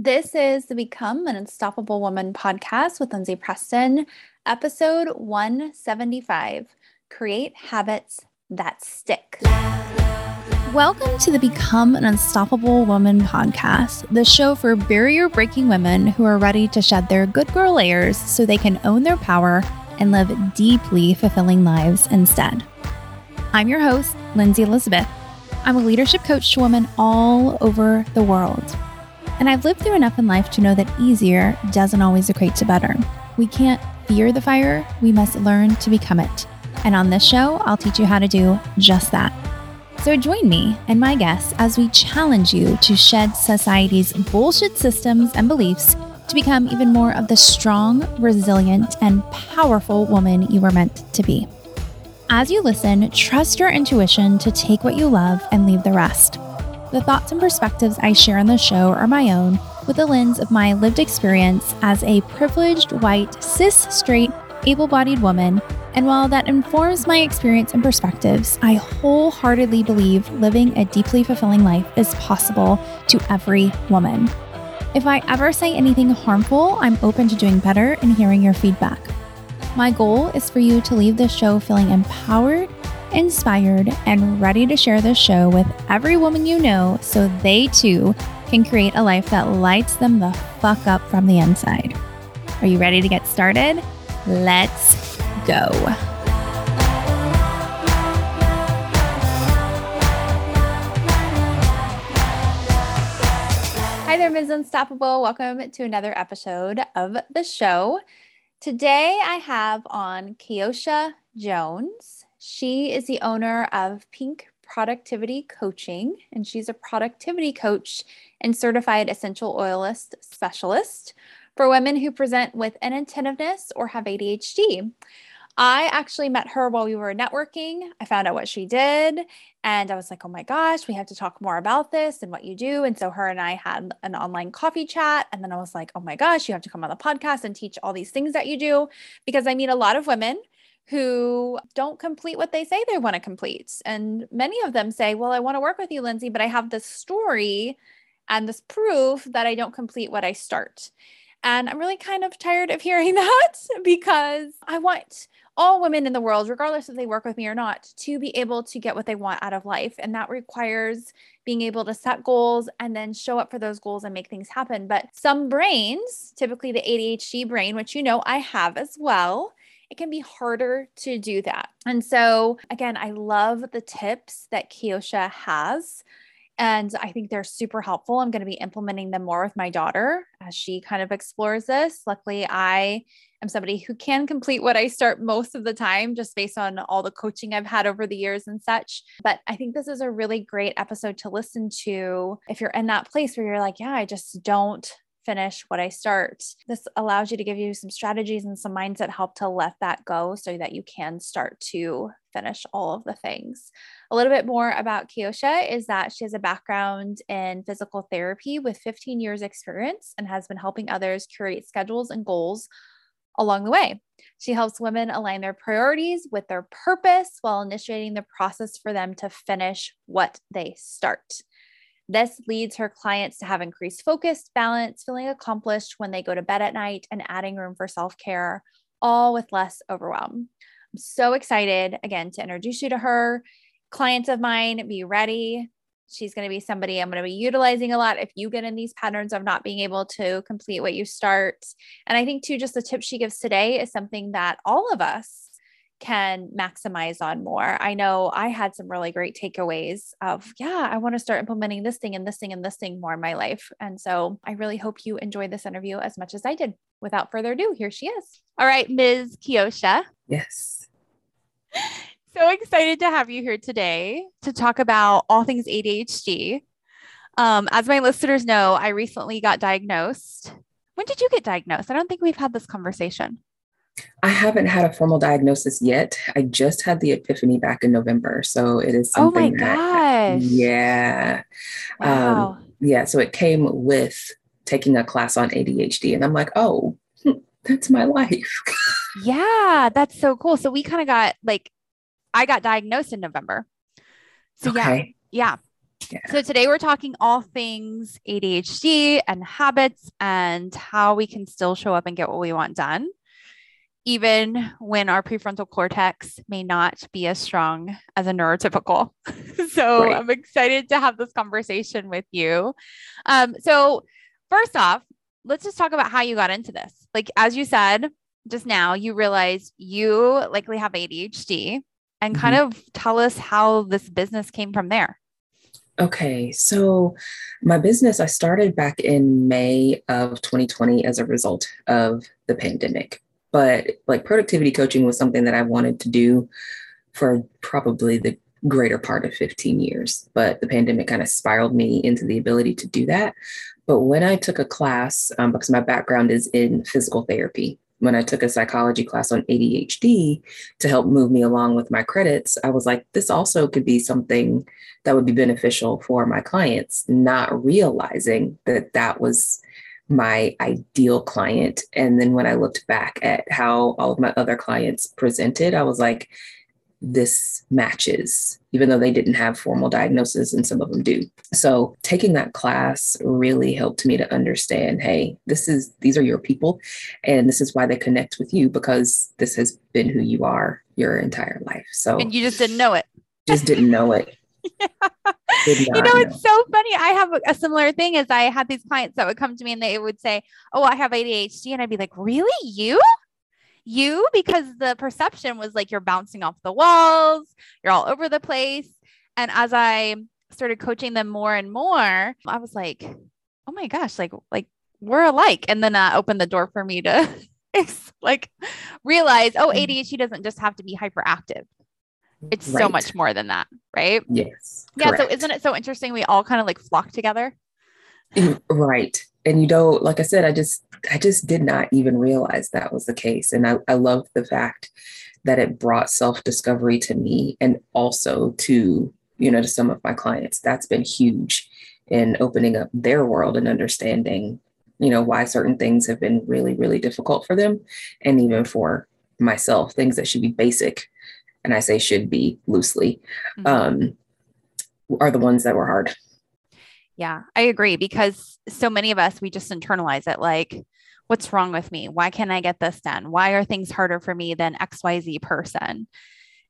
This is the Become an Unstoppable Woman podcast with Lindsay Preston, episode 175 Create Habits That Stick. Welcome to the Become an Unstoppable Woman podcast, the show for barrier breaking women who are ready to shed their good girl layers so they can own their power and live deeply fulfilling lives instead. I'm your host, Lindsay Elizabeth. I'm a leadership coach to women all over the world. And I've lived through enough in life to know that easier doesn't always equate to better. We can't fear the fire, we must learn to become it. And on this show, I'll teach you how to do just that. So join me and my guests as we challenge you to shed society's bullshit systems and beliefs to become even more of the strong, resilient, and powerful woman you were meant to be. As you listen, trust your intuition to take what you love and leave the rest. The thoughts and perspectives I share on the show are my own with the lens of my lived experience as a privileged, white, cis, straight, able bodied woman. And while that informs my experience and perspectives, I wholeheartedly believe living a deeply fulfilling life is possible to every woman. If I ever say anything harmful, I'm open to doing better and hearing your feedback. My goal is for you to leave this show feeling empowered inspired, and ready to share this show with every woman you know so they too can create a life that lights them the fuck up from the inside. Are you ready to get started? Let's go. Hi there, Ms. Unstoppable. Welcome to another episode of the show. Today I have on Keosha Jones. She is the owner of Pink Productivity Coaching, and she's a productivity coach and certified essential oilist specialist for women who present with inattentiveness or have ADHD. I actually met her while we were networking. I found out what she did, and I was like, oh my gosh, we have to talk more about this and what you do. And so her and I had an online coffee chat. And then I was like, oh my gosh, you have to come on the podcast and teach all these things that you do because I meet a lot of women who don't complete what they say they want to complete. And many of them say, Well, I want to work with you, Lindsay, but I have this story and this proof that I don't complete what I start. And I'm really kind of tired of hearing that because I want all women in the world, regardless if they work with me or not, to be able to get what they want out of life. And that requires being able to set goals and then show up for those goals and make things happen. But some brains, typically the ADHD brain, which you know I have as well, it can be harder to do that. And so, again, I love the tips that Keosha has. And I think they're super helpful. I'm going to be implementing them more with my daughter as she kind of explores this. Luckily, I am somebody who can complete what I start most of the time just based on all the coaching I've had over the years and such. But I think this is a really great episode to listen to if you're in that place where you're like, yeah, I just don't finish what I start. This allows you to give you some strategies and some mindset help to let that go so that you can start to finish all of the things. A little bit more about Keosha is that she has a background in physical therapy with 15 years experience and has been helping others create schedules and goals along the way. She helps women align their priorities with their purpose while initiating the process for them to finish what they start. This leads her clients to have increased focus, balance, feeling accomplished when they go to bed at night, and adding room for self care, all with less overwhelm. I'm so excited again to introduce you to her. Clients of mine, be ready. She's going to be somebody I'm going to be utilizing a lot if you get in these patterns of not being able to complete what you start. And I think, too, just the tip she gives today is something that all of us can maximize on more. I know I had some really great takeaways of, yeah, I want to start implementing this thing and this thing and this thing more in my life. And so I really hope you enjoyed this interview as much as I did. Without further ado, here she is. All right, Ms. Keosha. Yes. So excited to have you here today to talk about all things ADHD. Um, as my listeners know, I recently got diagnosed. When did you get diagnosed? I don't think we've had this conversation. I haven't had a formal diagnosis yet. I just had the epiphany back in November. So it is something oh my that, gosh. yeah. Wow. Um, yeah. So it came with taking a class on ADHD. And I'm like, oh, hmm, that's my life. yeah. That's so cool. So we kind of got like, I got diagnosed in November. So okay. yeah. Yeah. Yeah. So today we're talking all things ADHD and habits and how we can still show up and get what we want done, even when our prefrontal cortex may not be as strong as a neurotypical. so right. I'm excited to have this conversation with you. Um, so first off, let's just talk about how you got into this. Like as you said just now, you realize you likely have ADHD and mm-hmm. kind of tell us how this business came from there. Okay, so my business I started back in May of 2020 as a result of the pandemic. But like productivity coaching was something that I wanted to do for probably the greater part of 15 years. But the pandemic kind of spiraled me into the ability to do that. But when I took a class, um, because my background is in physical therapy, when I took a psychology class on ADHD to help move me along with my credits, I was like, this also could be something that would be beneficial for my clients, not realizing that that was my ideal client. And then when I looked back at how all of my other clients presented, I was like, this matches, even though they didn't have formal diagnosis and some of them do. So taking that class really helped me to understand, hey, this is these are your people and this is why they connect with you because this has been who you are your entire life. So And you just didn't know it. just didn't know it. Yeah. You know, it's so funny. I have a, a similar thing as I had these clients that would come to me and they would say, Oh, I have ADHD. And I'd be like, Really? You? you because the perception was like you're bouncing off the walls, you're all over the place. And as I started coaching them more and more, I was like, oh my gosh, like, like we're alike. And then uh, opened the door for me to like realize, oh, mm. ADHD doesn't just have to be hyperactive. It's right. so much more than that, right? Yes. Yeah. Correct. So isn't it so interesting? We all kind of like flock together. Right. And you know, like I said, I just I just did not even realize that was the case. And I, I love the fact that it brought self-discovery to me and also to, you know, to some of my clients. That's been huge in opening up their world and understanding, you know, why certain things have been really, really difficult for them. And even for myself, things that should be basic, and I say should be loosely, mm-hmm. um, are the ones that were hard. Yeah, I agree because so many of us, we just internalize it like, what's wrong with me? Why can't I get this done? Why are things harder for me than XYZ person?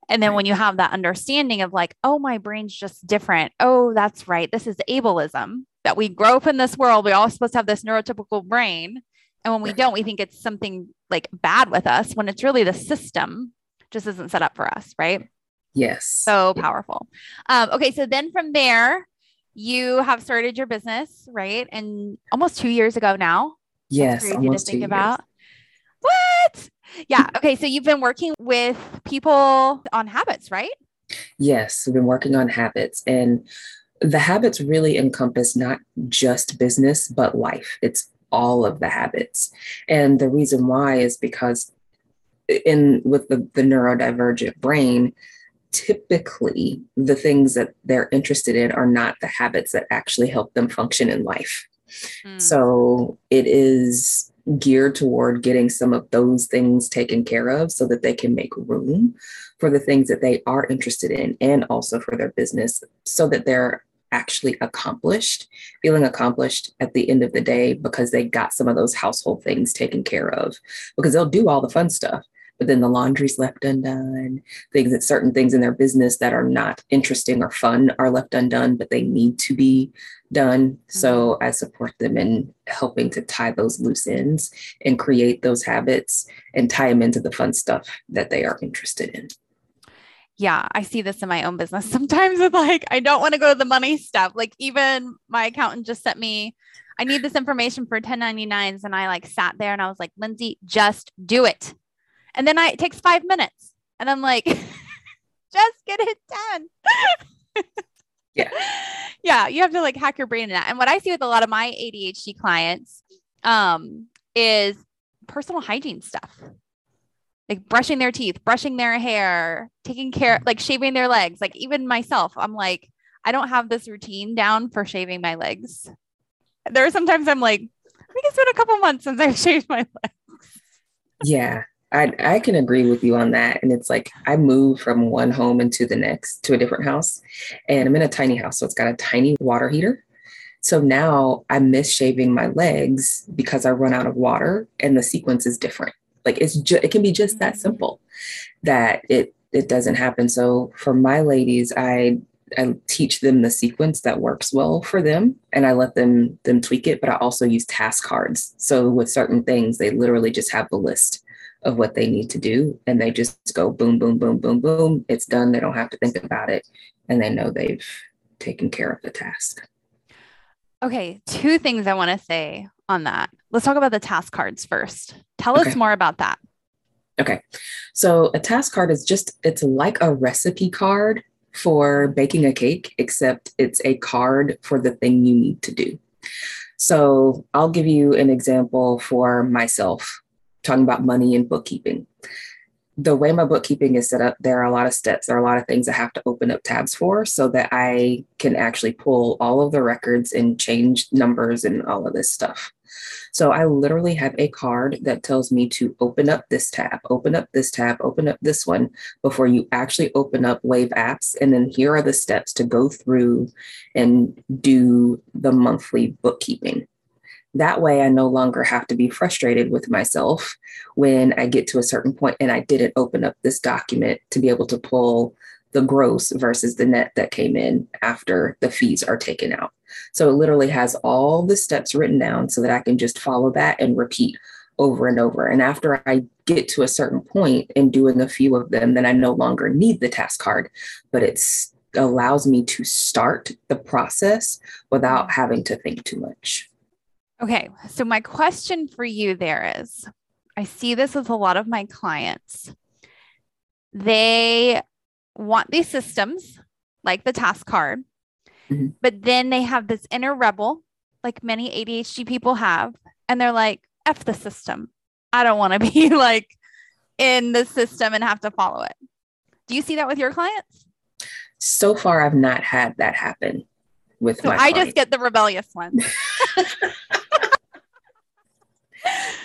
And then when you have that understanding of like, oh, my brain's just different. Oh, that's right. This is ableism that we grow up in this world. We're all supposed to have this neurotypical brain. And when we don't, we think it's something like bad with us when it's really the system just isn't set up for us. Right. Yes. So powerful. Um, okay. So then from there, you have started your business, right? And almost two years ago now. Yes, That's almost to think about. What? Yeah. Okay. So you've been working with people on habits, right? Yes, we've been working on habits, and the habits really encompass not just business but life. It's all of the habits, and the reason why is because in with the, the neurodivergent brain typically the things that they're interested in are not the habits that actually help them function in life. Mm. So it is geared toward getting some of those things taken care of so that they can make room for the things that they are interested in and also for their business so that they're actually accomplished, feeling accomplished at the end of the day because they got some of those household things taken care of because they'll do all the fun stuff but then the laundry's left undone. Things that certain things in their business that are not interesting or fun are left undone, but they need to be done. Mm-hmm. So I support them in helping to tie those loose ends and create those habits and tie them into the fun stuff that they are interested in. Yeah, I see this in my own business sometimes with like, I don't want to go to the money stuff. Like, even my accountant just sent me I need this information for 1099s. And I like sat there and I was like, Lindsay, just do it. And then I, it takes five minutes. And I'm like, just get it done. yeah. Yeah. You have to like hack your brain in that. And what I see with a lot of my ADHD clients um, is personal hygiene stuff. Like brushing their teeth, brushing their hair, taking care, like shaving their legs. Like even myself, I'm like, I don't have this routine down for shaving my legs. There are sometimes I'm like, I think it's been a couple months since I've shaved my legs. Yeah I, I can agree with you on that. And it's like I moved from one home into the next to a different house. And I'm in a tiny house. So it's got a tiny water heater. So now I miss shaving my legs because I run out of water and the sequence is different. Like it's just it can be just that mm-hmm. simple that it it doesn't happen. So for my ladies, I I teach them the sequence that works well for them and I let them them tweak it, but I also use task cards. So with certain things, they literally just have the list of what they need to do and they just go boom, boom, boom, boom, boom. It's done. They don't have to think about it and they know they've taken care of the task. Okay, two things I want to say on that. Let's talk about the task cards first. Tell okay. us more about that. Okay. So a task card is just it's like a recipe card for baking a cake except it's a card for the thing you need to do. So I'll give you an example for myself talking about money and bookkeeping. The way my bookkeeping is set up, there are a lot of steps, there are a lot of things I have to open up tabs for so that I can actually pull all of the records and change numbers and all of this stuff. So I literally have a card that tells me to open up this tab, open up this tab, open up this one before you actually open up Wave apps. And then here are the steps to go through and do the monthly bookkeeping. That way, I no longer have to be frustrated with myself when I get to a certain point and I didn't open up this document to be able to pull the gross versus the net that came in after the fees are taken out. So it literally has all the steps written down so that I can just follow that and repeat over and over. And after I get to a certain point in doing a few of them, then I no longer need the task card, but it allows me to start the process without having to think too much. Okay. So, my question for you there is I see this with a lot of my clients. They want these systems like the task card, mm-hmm. but then they have this inner rebel, like many ADHD people have, and they're like, F the system. I don't want to be like in the system and have to follow it. Do you see that with your clients? So far, I've not had that happen with so my. I clients. just get the rebellious ones.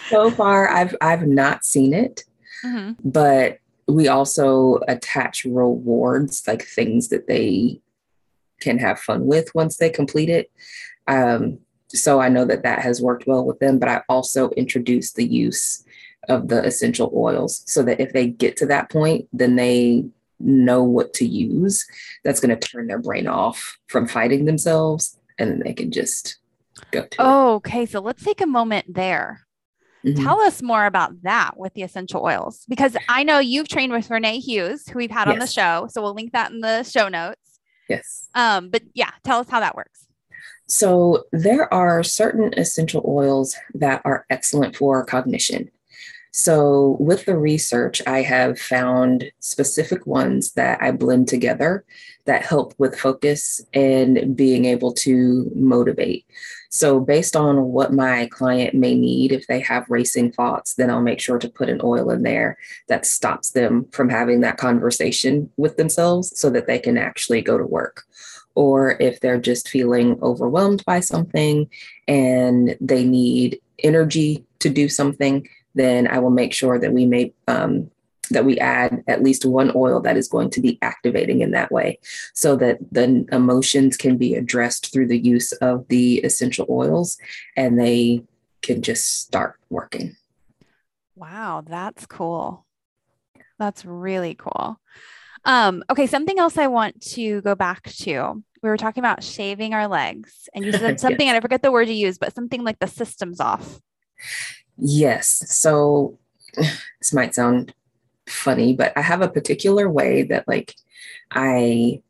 so far, I've I've not seen it, mm-hmm. but we also attach rewards, like things that they can have fun with once they complete it. Um, so I know that that has worked well with them, but I also introduced the use of the essential oils so that if they get to that point, then they know what to use. That's going to turn their brain off from fighting themselves and then they can just go to oh. Okay. So let's take a moment there. Mm-hmm. Tell us more about that with the essential oils because I know you've trained with Renee Hughes, who we've had yes. on the show. So we'll link that in the show notes. Yes. Um, but yeah, tell us how that works. So there are certain essential oils that are excellent for cognition. So, with the research, I have found specific ones that I blend together that help with focus and being able to motivate. So, based on what my client may need, if they have racing thoughts, then I'll make sure to put an oil in there that stops them from having that conversation with themselves so that they can actually go to work. Or if they're just feeling overwhelmed by something and they need energy to do something, then I will make sure that we may um, that we add at least one oil that is going to be activating in that way so that the emotions can be addressed through the use of the essential oils and they can just start working. Wow, that's cool. That's really cool. Um, okay, something else I want to go back to. We were talking about shaving our legs, and you said something, yes. and I forget the word you used, but something like the system's off. Yes. So this might sound funny, but I have a particular way that like I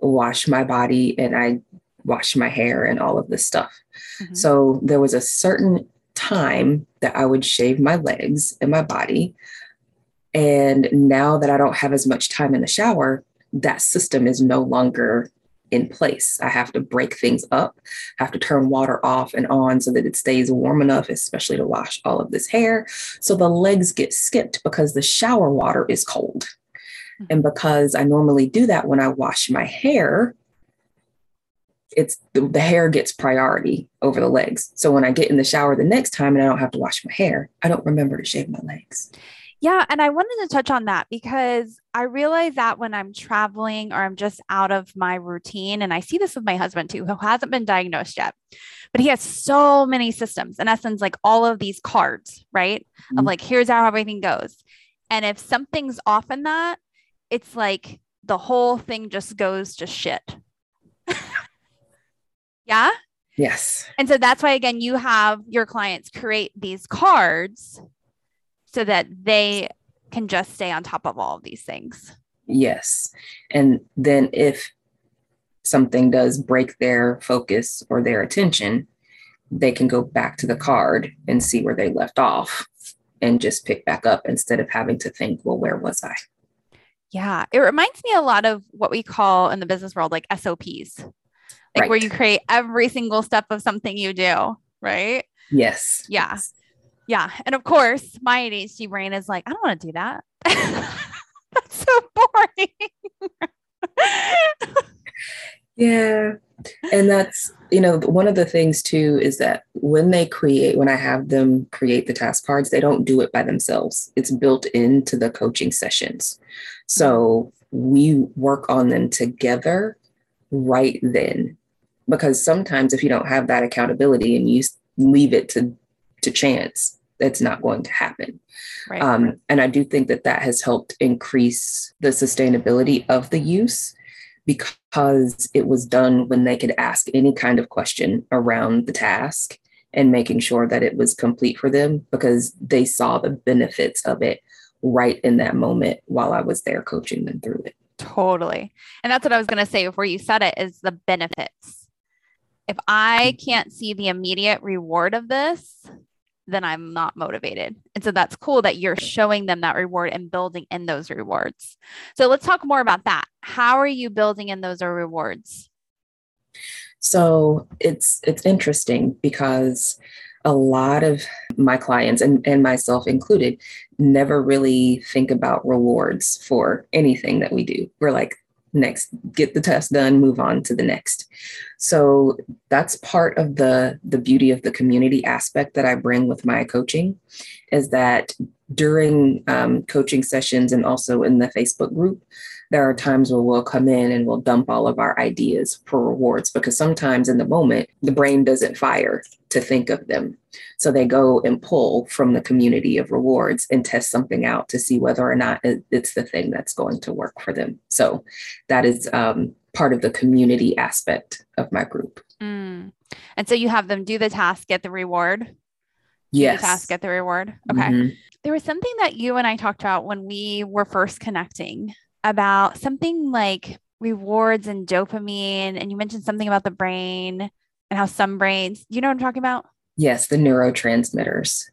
wash my body and I wash my hair and all of this stuff. Mm-hmm. So there was a certain time that I would shave my legs and my body. And now that I don't have as much time in the shower, that system is no longer in place. I have to break things up, have to turn water off and on so that it stays warm enough, especially to wash all of this hair. So the legs get skipped because the shower water is cold. Mm-hmm. And because I normally do that when I wash my hair, it's the, the, hair gets priority over the legs. So when I get in the shower the next time and I don't have to wash my hair, I don't remember to shave my legs. Yeah. And I wanted to touch on that because I realize that when I'm traveling or I'm just out of my routine, and I see this with my husband too, who hasn't been diagnosed yet, but he has so many systems, in essence, like all of these cards, right? Mm-hmm. Of like, here's how everything goes. And if something's off in that, it's like the whole thing just goes to shit. yeah. Yes. And so that's why, again, you have your clients create these cards so that they can just stay on top of all of these things. Yes. And then if something does break their focus or their attention, they can go back to the card and see where they left off and just pick back up instead of having to think, well, where was I? Yeah. It reminds me a lot of what we call in the business world like SOPs, like right. where you create every single step of something you do, right? Yes. Yeah. Yes. Yeah. And of course, my ADHD brain is like, I don't want to do that. That's so boring. yeah. And that's, you know, one of the things too is that when they create, when I have them create the task cards, they don't do it by themselves. It's built into the coaching sessions. So we work on them together right then. Because sometimes if you don't have that accountability and you leave it to to chance, it's not going to happen. Right. Um, and I do think that that has helped increase the sustainability of the use because it was done when they could ask any kind of question around the task and making sure that it was complete for them because they saw the benefits of it right in that moment while I was there coaching them through it. Totally. And that's what I was going to say before you said it is the benefits. If I can't see the immediate reward of this, then I'm not motivated. And so that's cool that you're showing them that reward and building in those rewards. So let's talk more about that. How are you building in those rewards? So it's it's interesting because a lot of my clients and, and myself included never really think about rewards for anything that we do. We're like, next get the test done move on to the next. So that's part of the the beauty of the community aspect that i bring with my coaching is that during um, coaching sessions and also in the facebook group there are times where we'll come in and we'll dump all of our ideas for rewards because sometimes in the moment the brain doesn't fire to think of them. So they go and pull from the community of rewards and test something out to see whether or not it's the thing that's going to work for them. So that is um, part of the community aspect of my group. Mm. and so you have them do the task get the reward? Yes the task get the reward? Okay. Mm-hmm. there was something that you and i talked about when we were first connecting about something like rewards and dopamine. And you mentioned something about the brain and how some brains, you know what I'm talking about? Yes, the neurotransmitters.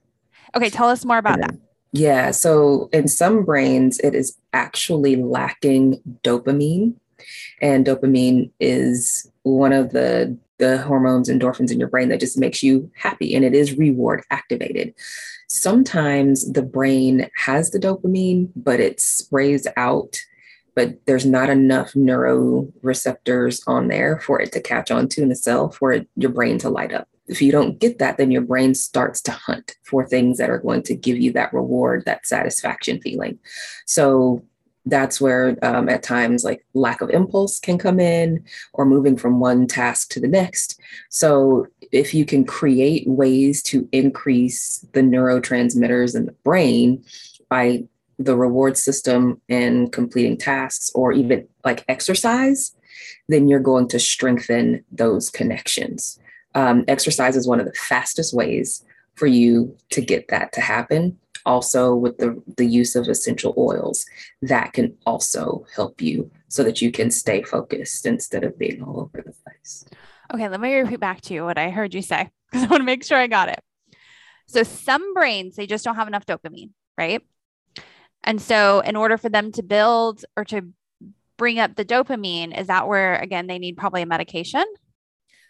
Okay, tell us more about that. Yeah, so in some brains, it is actually lacking dopamine. And dopamine is one of the the hormones endorphins in your brain that just makes you happy and it is reward activated sometimes the brain has the dopamine but it sprays out but there's not enough neuroreceptors on there for it to catch on to in the cell for it, your brain to light up. If you don't get that, then your brain starts to hunt for things that are going to give you that reward, that satisfaction feeling. So that's where um, at times like lack of impulse can come in or moving from one task to the next so if you can create ways to increase the neurotransmitters in the brain by the reward system in completing tasks or even like exercise, then you're going to strengthen those connections. Um, exercise is one of the fastest ways for you to get that to happen. Also, with the, the use of essential oils, that can also help you so that you can stay focused instead of being all over the place. Okay, let me repeat back to you what I heard you say because I want to make sure I got it. So, some brains, they just don't have enough dopamine, right? And so, in order for them to build or to bring up the dopamine, is that where, again, they need probably a medication?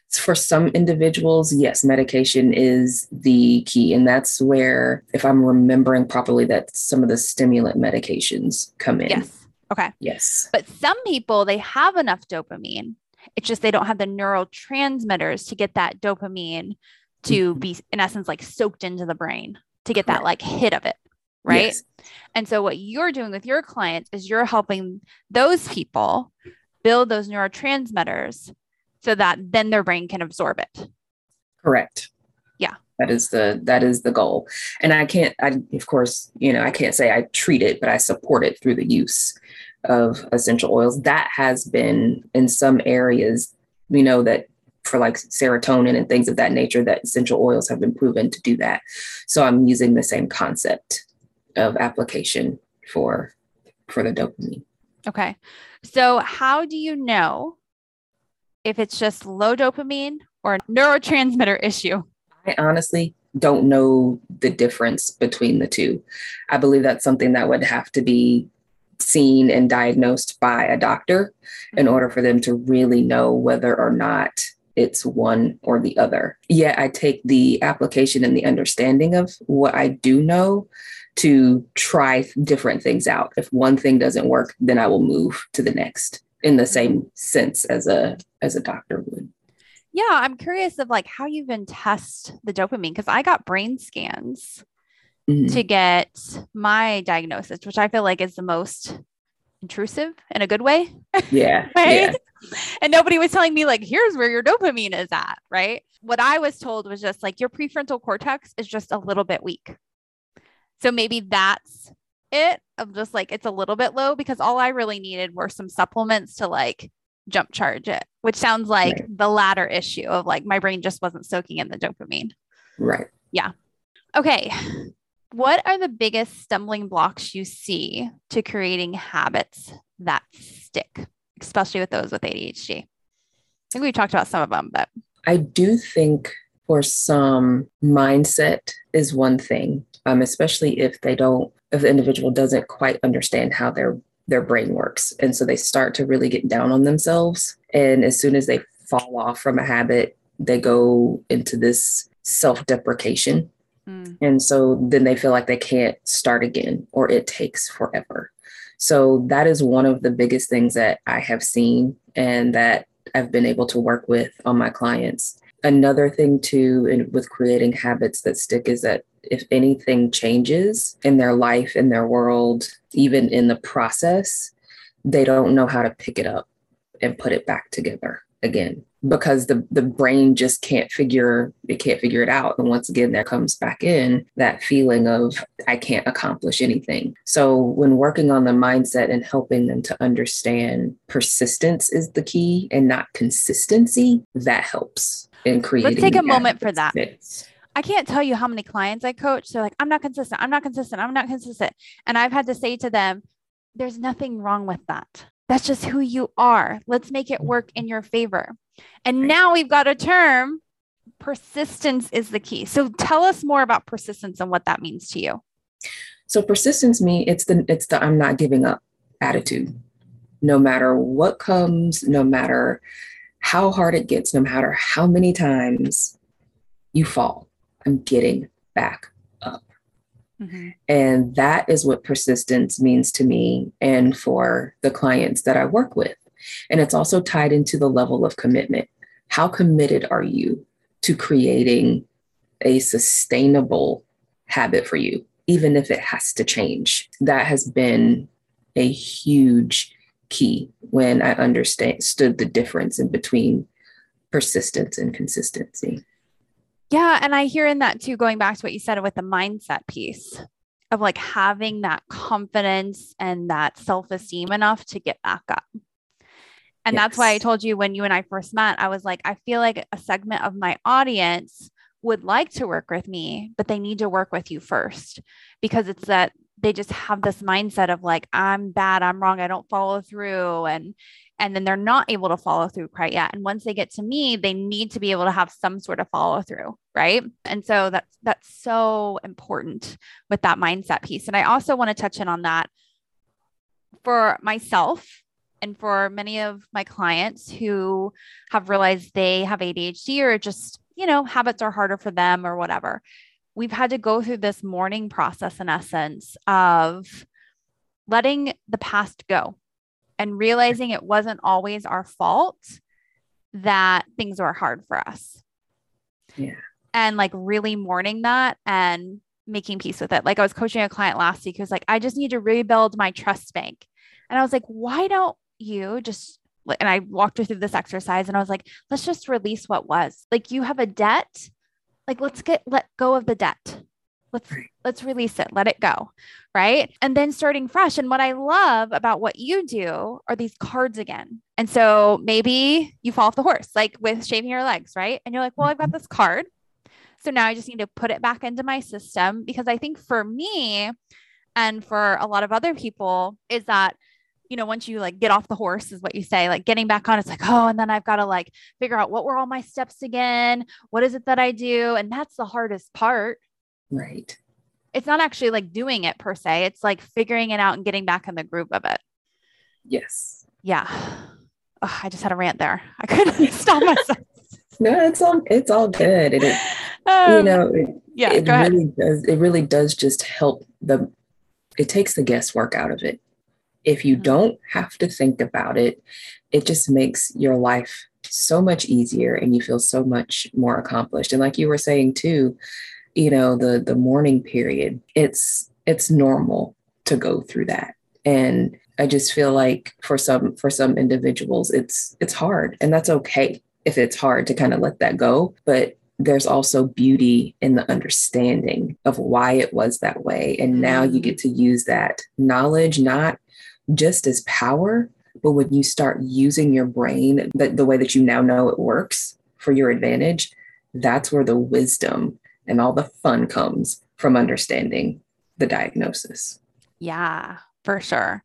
For some individuals, yes, medication is the key. And that's where, if I'm remembering properly, that some of the stimulant medications come in. Yes. Okay. Yes. But some people, they have enough dopamine. It's just they don't have the neurotransmitters to get that dopamine to mm-hmm. be, in essence, like soaked into the brain to get that like hit of it right? Yes. And so what you're doing with your clients is you're helping those people build those neurotransmitters so that then their brain can absorb it. Correct. Yeah. That is the that is the goal. And I can't I of course, you know, I can't say I treat it, but I support it through the use of essential oils. That has been in some areas, we know that for like serotonin and things of that nature that essential oils have been proven to do that. So I'm using the same concept of application for for the dopamine. Okay. So how do you know if it's just low dopamine or a neurotransmitter issue? I honestly don't know the difference between the two. I believe that's something that would have to be seen and diagnosed by a doctor in Mhm. order for them to really know whether or not it's one or the other. Yet I take the application and the understanding of what I do know to try different things out. If one thing doesn't work, then I will move to the next in the same sense as a as a doctor would. Yeah, I'm curious of like how you even test the dopamine because I got brain scans Mhm. to get my diagnosis, which I feel like is the most intrusive in a good way. Yeah. right? Yeah. And nobody was telling me, like, here's where your dopamine is at, right? What I was told was just like, your prefrontal cortex is just a little bit weak. So maybe that's it of just like, it's a little bit low because all I really needed were some supplements to like jump charge it, which sounds like Right. the latter issue of like, my brain just wasn't soaking in the dopamine. Right. Yeah. Okay. What are the biggest stumbling blocks you see to creating habits that stick, especially with those with ADHD? I think we talked about some of them, but I do think for some mindset is one thing, um, especially if they don't, if the individual doesn't quite understand how their their brain works, and so they start to really get down on themselves. And as soon as they fall off from a habit, they go into this self deprecation, mm, and so then they feel like they can't start again, or it takes forever. So that is one of the biggest things that I have seen, and that I've been able to work with on my clients. Another thing too, in, with creating habits that stick, is that if anything changes in their life, in their world, even in the process, they don't know how to pick it up and put it back together again because the the brain just can't figure it can't figure it out and once again there comes back in that feeling of i can't accomplish anything so when working on the mindset and helping them to understand persistence is the key and not consistency that helps in creating take a moment for that. I can't tell you how many clients I coach. They're like, I'm not consistent. I'm not consistent. I'm not consistent. And I've had to say to them, there's nothing wrong with that. That's just who you are. Let's make it work in your favor. And now we've got a term persistence is the key. So tell us more about persistence and what that means to you. So persistence me, it's the it's the I'm not giving up attitude. No matter what comes, no matter how hard it gets, no matter how many times you fall, I'm getting back up. And that is what persistence means to me and for the clients that I work with. And it's also tied into the level of commitment. How committed are you to creating a sustainable habit for you, even if it has to change? That has been a huge key when I understood the difference in between persistence and consistency. Yeah. And I hear in that too, going back to what you said with the mindset piece of like having that confidence and that self esteem enough to get back up. And that's why I told you when you and I first met, I was like, I feel like a segment of my audience would like to work with me, but they need to work with you first because it's that they just have this mindset of like, I'm bad, I'm wrong, I don't follow through. And and then they're not able to follow through quite yet. And once they get to me, they need to be able to have some sort of follow through, right? And so that's that's so important with that mindset piece. And I also want to touch in on that for myself and for many of my clients who have realized they have ADHD or just, you know, habits are harder for them or whatever. We've had to go through this mourning process in essence of letting the past go and realizing it wasn't always our fault that things were hard for us. Yeah. And like really mourning that and making peace with it. Like I was coaching a client last week who was like, I just need to rebuild my trust bank. And I was like, why don't you just and I walked her through this exercise and I was like, let's just release what was. Like you have a debt. Like let's get let go of the debt. Let's let's release it. Let it go. Right. And then starting fresh. And what I love about what you do are these cards again. And so maybe you fall off the horse, like with shaving your legs, right? And you're like, well, I've got mm-hmm. this card. So now I just need to put it back into my system because I think for me and for a lot of other people is that you know, once you like get off the horse is what you say, like getting back on, it's like, oh, and then I've got to like figure out what were all my steps again? What is it that I do? And that's the hardest part. Right. It's not actually like doing it per se. It's like figuring it out and getting back in the groove of it. Yes. Yeah. Oh, I just had a rant there. I couldn't stop myself. no, it's all it's all good. It, um, you know, it, yeah, it really does. It really does just help the. It takes the guesswork out of it. If you mm-hmm. don't have to think about it, it just makes your life so much easier, and you feel so much more accomplished. And like you were saying too, you know, the the mourning period. It's it's normal to go through that, and I just feel like for some for some individuals, it's it's hard, and that's okay if it's hard to kind of let that go. But there's also beauty in the understanding of why it was that way. And now you get mm-hmm. to use that knowledge not just as power, but when you start using your brain the, the way that you now know it works for your advantage, that's where the wisdom and all the fun comes from understanding the diagnosis. Yeah, for sure.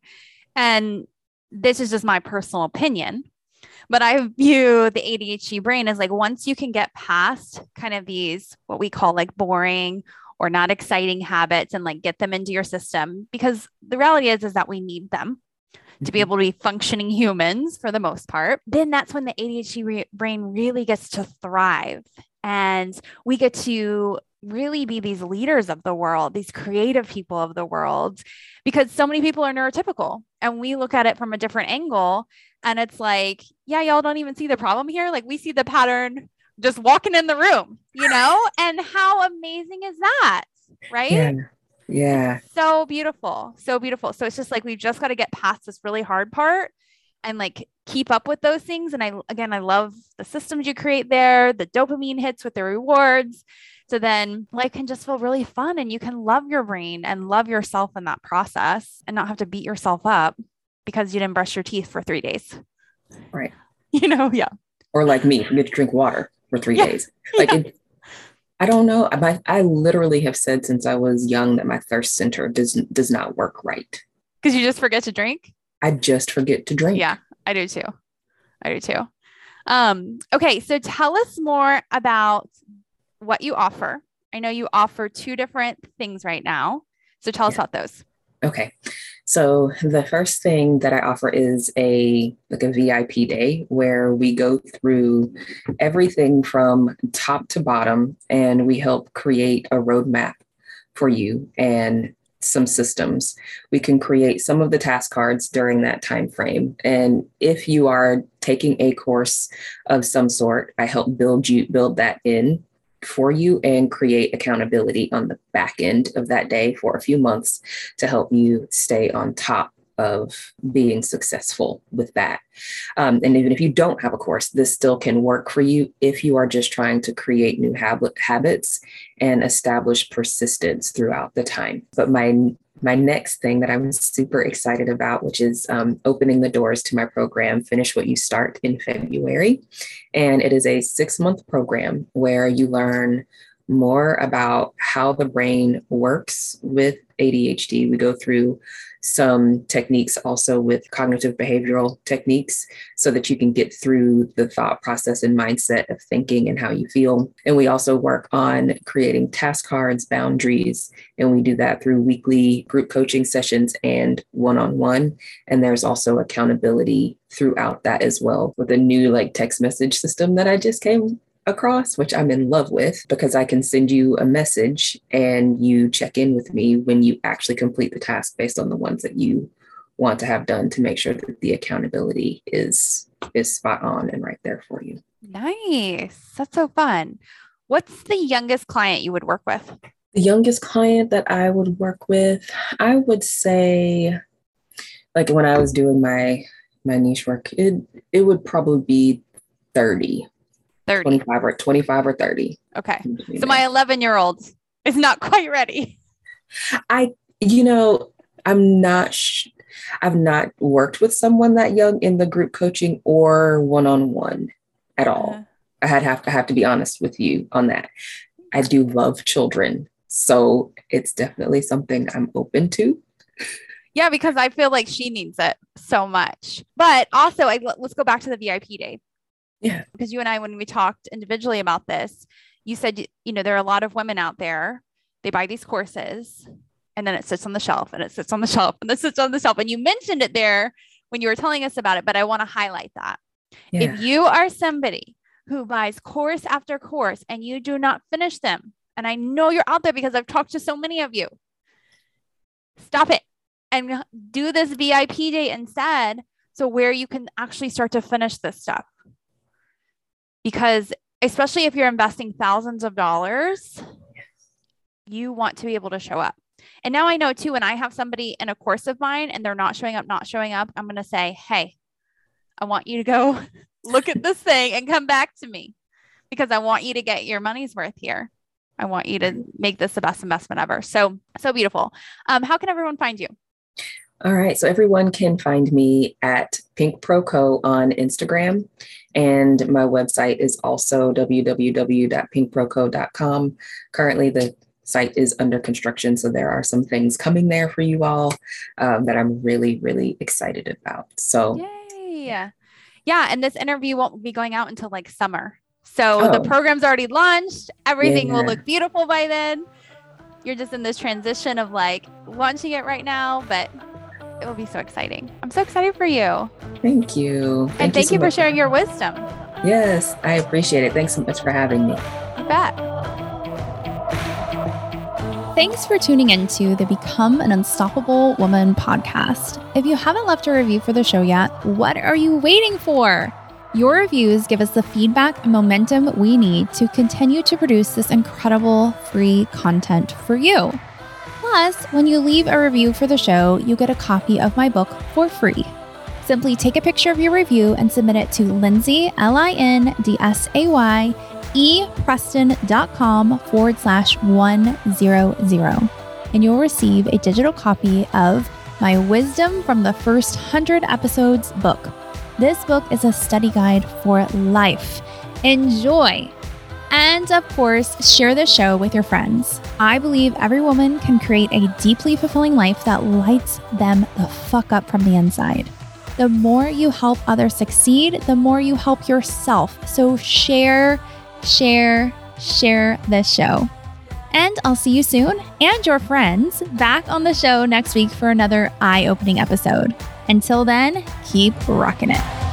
And this is just my personal opinion. But I view the ADHD brain as like once you can get past kind of these, what we call like boring or not exciting habits and like get them into your system, because the reality is, is that we need them to be mm-hmm. able to be functioning humans for the most part, then that's when the ADHD re- brain really gets to thrive. And we get to really be these leaders of the world, these creative people of the world, because so many people are neurotypical and we look at it from a different angle. And it's like, yeah, y'all don't even see the problem here. Like we see the pattern just walking in the room, you know? and how amazing is that? Right? Yeah. yeah. So beautiful. So beautiful. So it's just like we've just got to get past this really hard part and like keep up with those things. And I, again, I love the systems you create there, the dopamine hits with the rewards. So then life can just feel really fun and you can love your brain and love yourself in that process and not have to beat yourself up because you didn't brush your teeth for three days. Right. You know, yeah. Or like me, forget to drink water for three yeah. days. Like yeah. it, I don't know. I, I literally have said since I was young that my thirst center does does not work right. Because you just forget to drink? I just forget to drink. Yeah, I do too. I do too. Um, okay, so tell us more about what you offer. I know you offer two different things right now. So tell us yeah. about those. Okay. So the first thing that I offer is a like a VIP day where we go through everything from top to bottom and we help create a roadmap for you and some systems. We can create some of the task cards during that time frame. And if you are taking a course of some sort, I help build you build that in for you and create accountability on the back end of that day for a few months to help you stay on top of being successful with that. Um, and even if you don't have a course, this still can work for you if you are just trying to create new habit, habits and establish persistence throughout the time. But my my next thing that I'm super excited about, which is um, opening the doors to my program, Finish What You Start in February. And it is a six month program where you learn more about how the brain works with ADHD. We go through some techniques also with cognitive behavioral techniques so that you can get through the thought process and mindset of thinking and how you feel. And we also work on creating task cards, boundaries, and we do that through weekly group coaching sessions and one on one. And there's also accountability throughout that as well with a new like text message system that I just came across, which I'm in love with because I can send you a message and you check in with me when you actually complete the task based on the ones that you want to have done to make sure that the accountability is is spot on and right there for you. Nice. That's so fun. What's the youngest client you would work with? The youngest client that I would work with, I would say, like when I was doing my my niche work, it it would probably be 30. 30. 25 or 25 or 30. Okay. So my 11 year old is not quite ready. I, you know, I'm not, sh- I've not worked with someone that young in the group coaching or one on one at all. Uh, I had have to have to be honest with you on that. I do love children, so it's definitely something I'm open to. Yeah, because I feel like she needs it so much. But also, I, let's go back to the VIP day. Yeah. Because you and I, when we talked individually about this, you said, you know, there are a lot of women out there, they buy these courses and then it sits on the shelf and it sits on the shelf and it sits on the shelf. And you mentioned it there when you were telling us about it, but I want to highlight that. Yeah. If you are somebody who buys course after course and you do not finish them, and I know you're out there because I've talked to so many of you, stop it and do this VIP day instead. So, where you can actually start to finish this stuff. Because, especially if you're investing thousands of dollars, you want to be able to show up. And now I know too, when I have somebody in a course of mine and they're not showing up, not showing up, I'm going to say, Hey, I want you to go look at this thing and come back to me because I want you to get your money's worth here. I want you to make this the best investment ever. So, so beautiful. Um, how can everyone find you? All right. So everyone can find me at Pink Proco on Instagram. And my website is also www.pinkproco.com. Currently, the site is under construction. So there are some things coming there for you all um, that I'm really, really excited about. So, yay. Yeah. And this interview won't be going out until like summer. So oh. the program's already launched. Everything yeah. will look beautiful by then. You're just in this transition of like launching it right now, but it will be so exciting. I'm so excited for you. Thank you. Thank and thank you, you so for sharing your wisdom. Yes, I appreciate it. Thanks so much for having me. You bet. Thanks for tuning into the Become an Unstoppable Woman podcast. If you haven't left a review for the show yet, what are you waiting for? Your reviews give us the feedback and momentum we need to continue to produce this incredible free content for you. Plus, when you leave a review for the show, you get a copy of my book for free. Simply take a picture of your review and submit it to Lindsay, L I N D S A Y, epreston.com forward slash 100. And you'll receive a digital copy of my Wisdom from the First 100 Episodes book. This book is a study guide for life. Enjoy! And of course, share the show with your friends. I believe every woman can create a deeply fulfilling life that lights them the fuck up from the inside. The more you help others succeed, the more you help yourself. So share, share, share this show. And I'll see you soon and your friends back on the show next week for another eye opening episode. Until then, keep rocking it.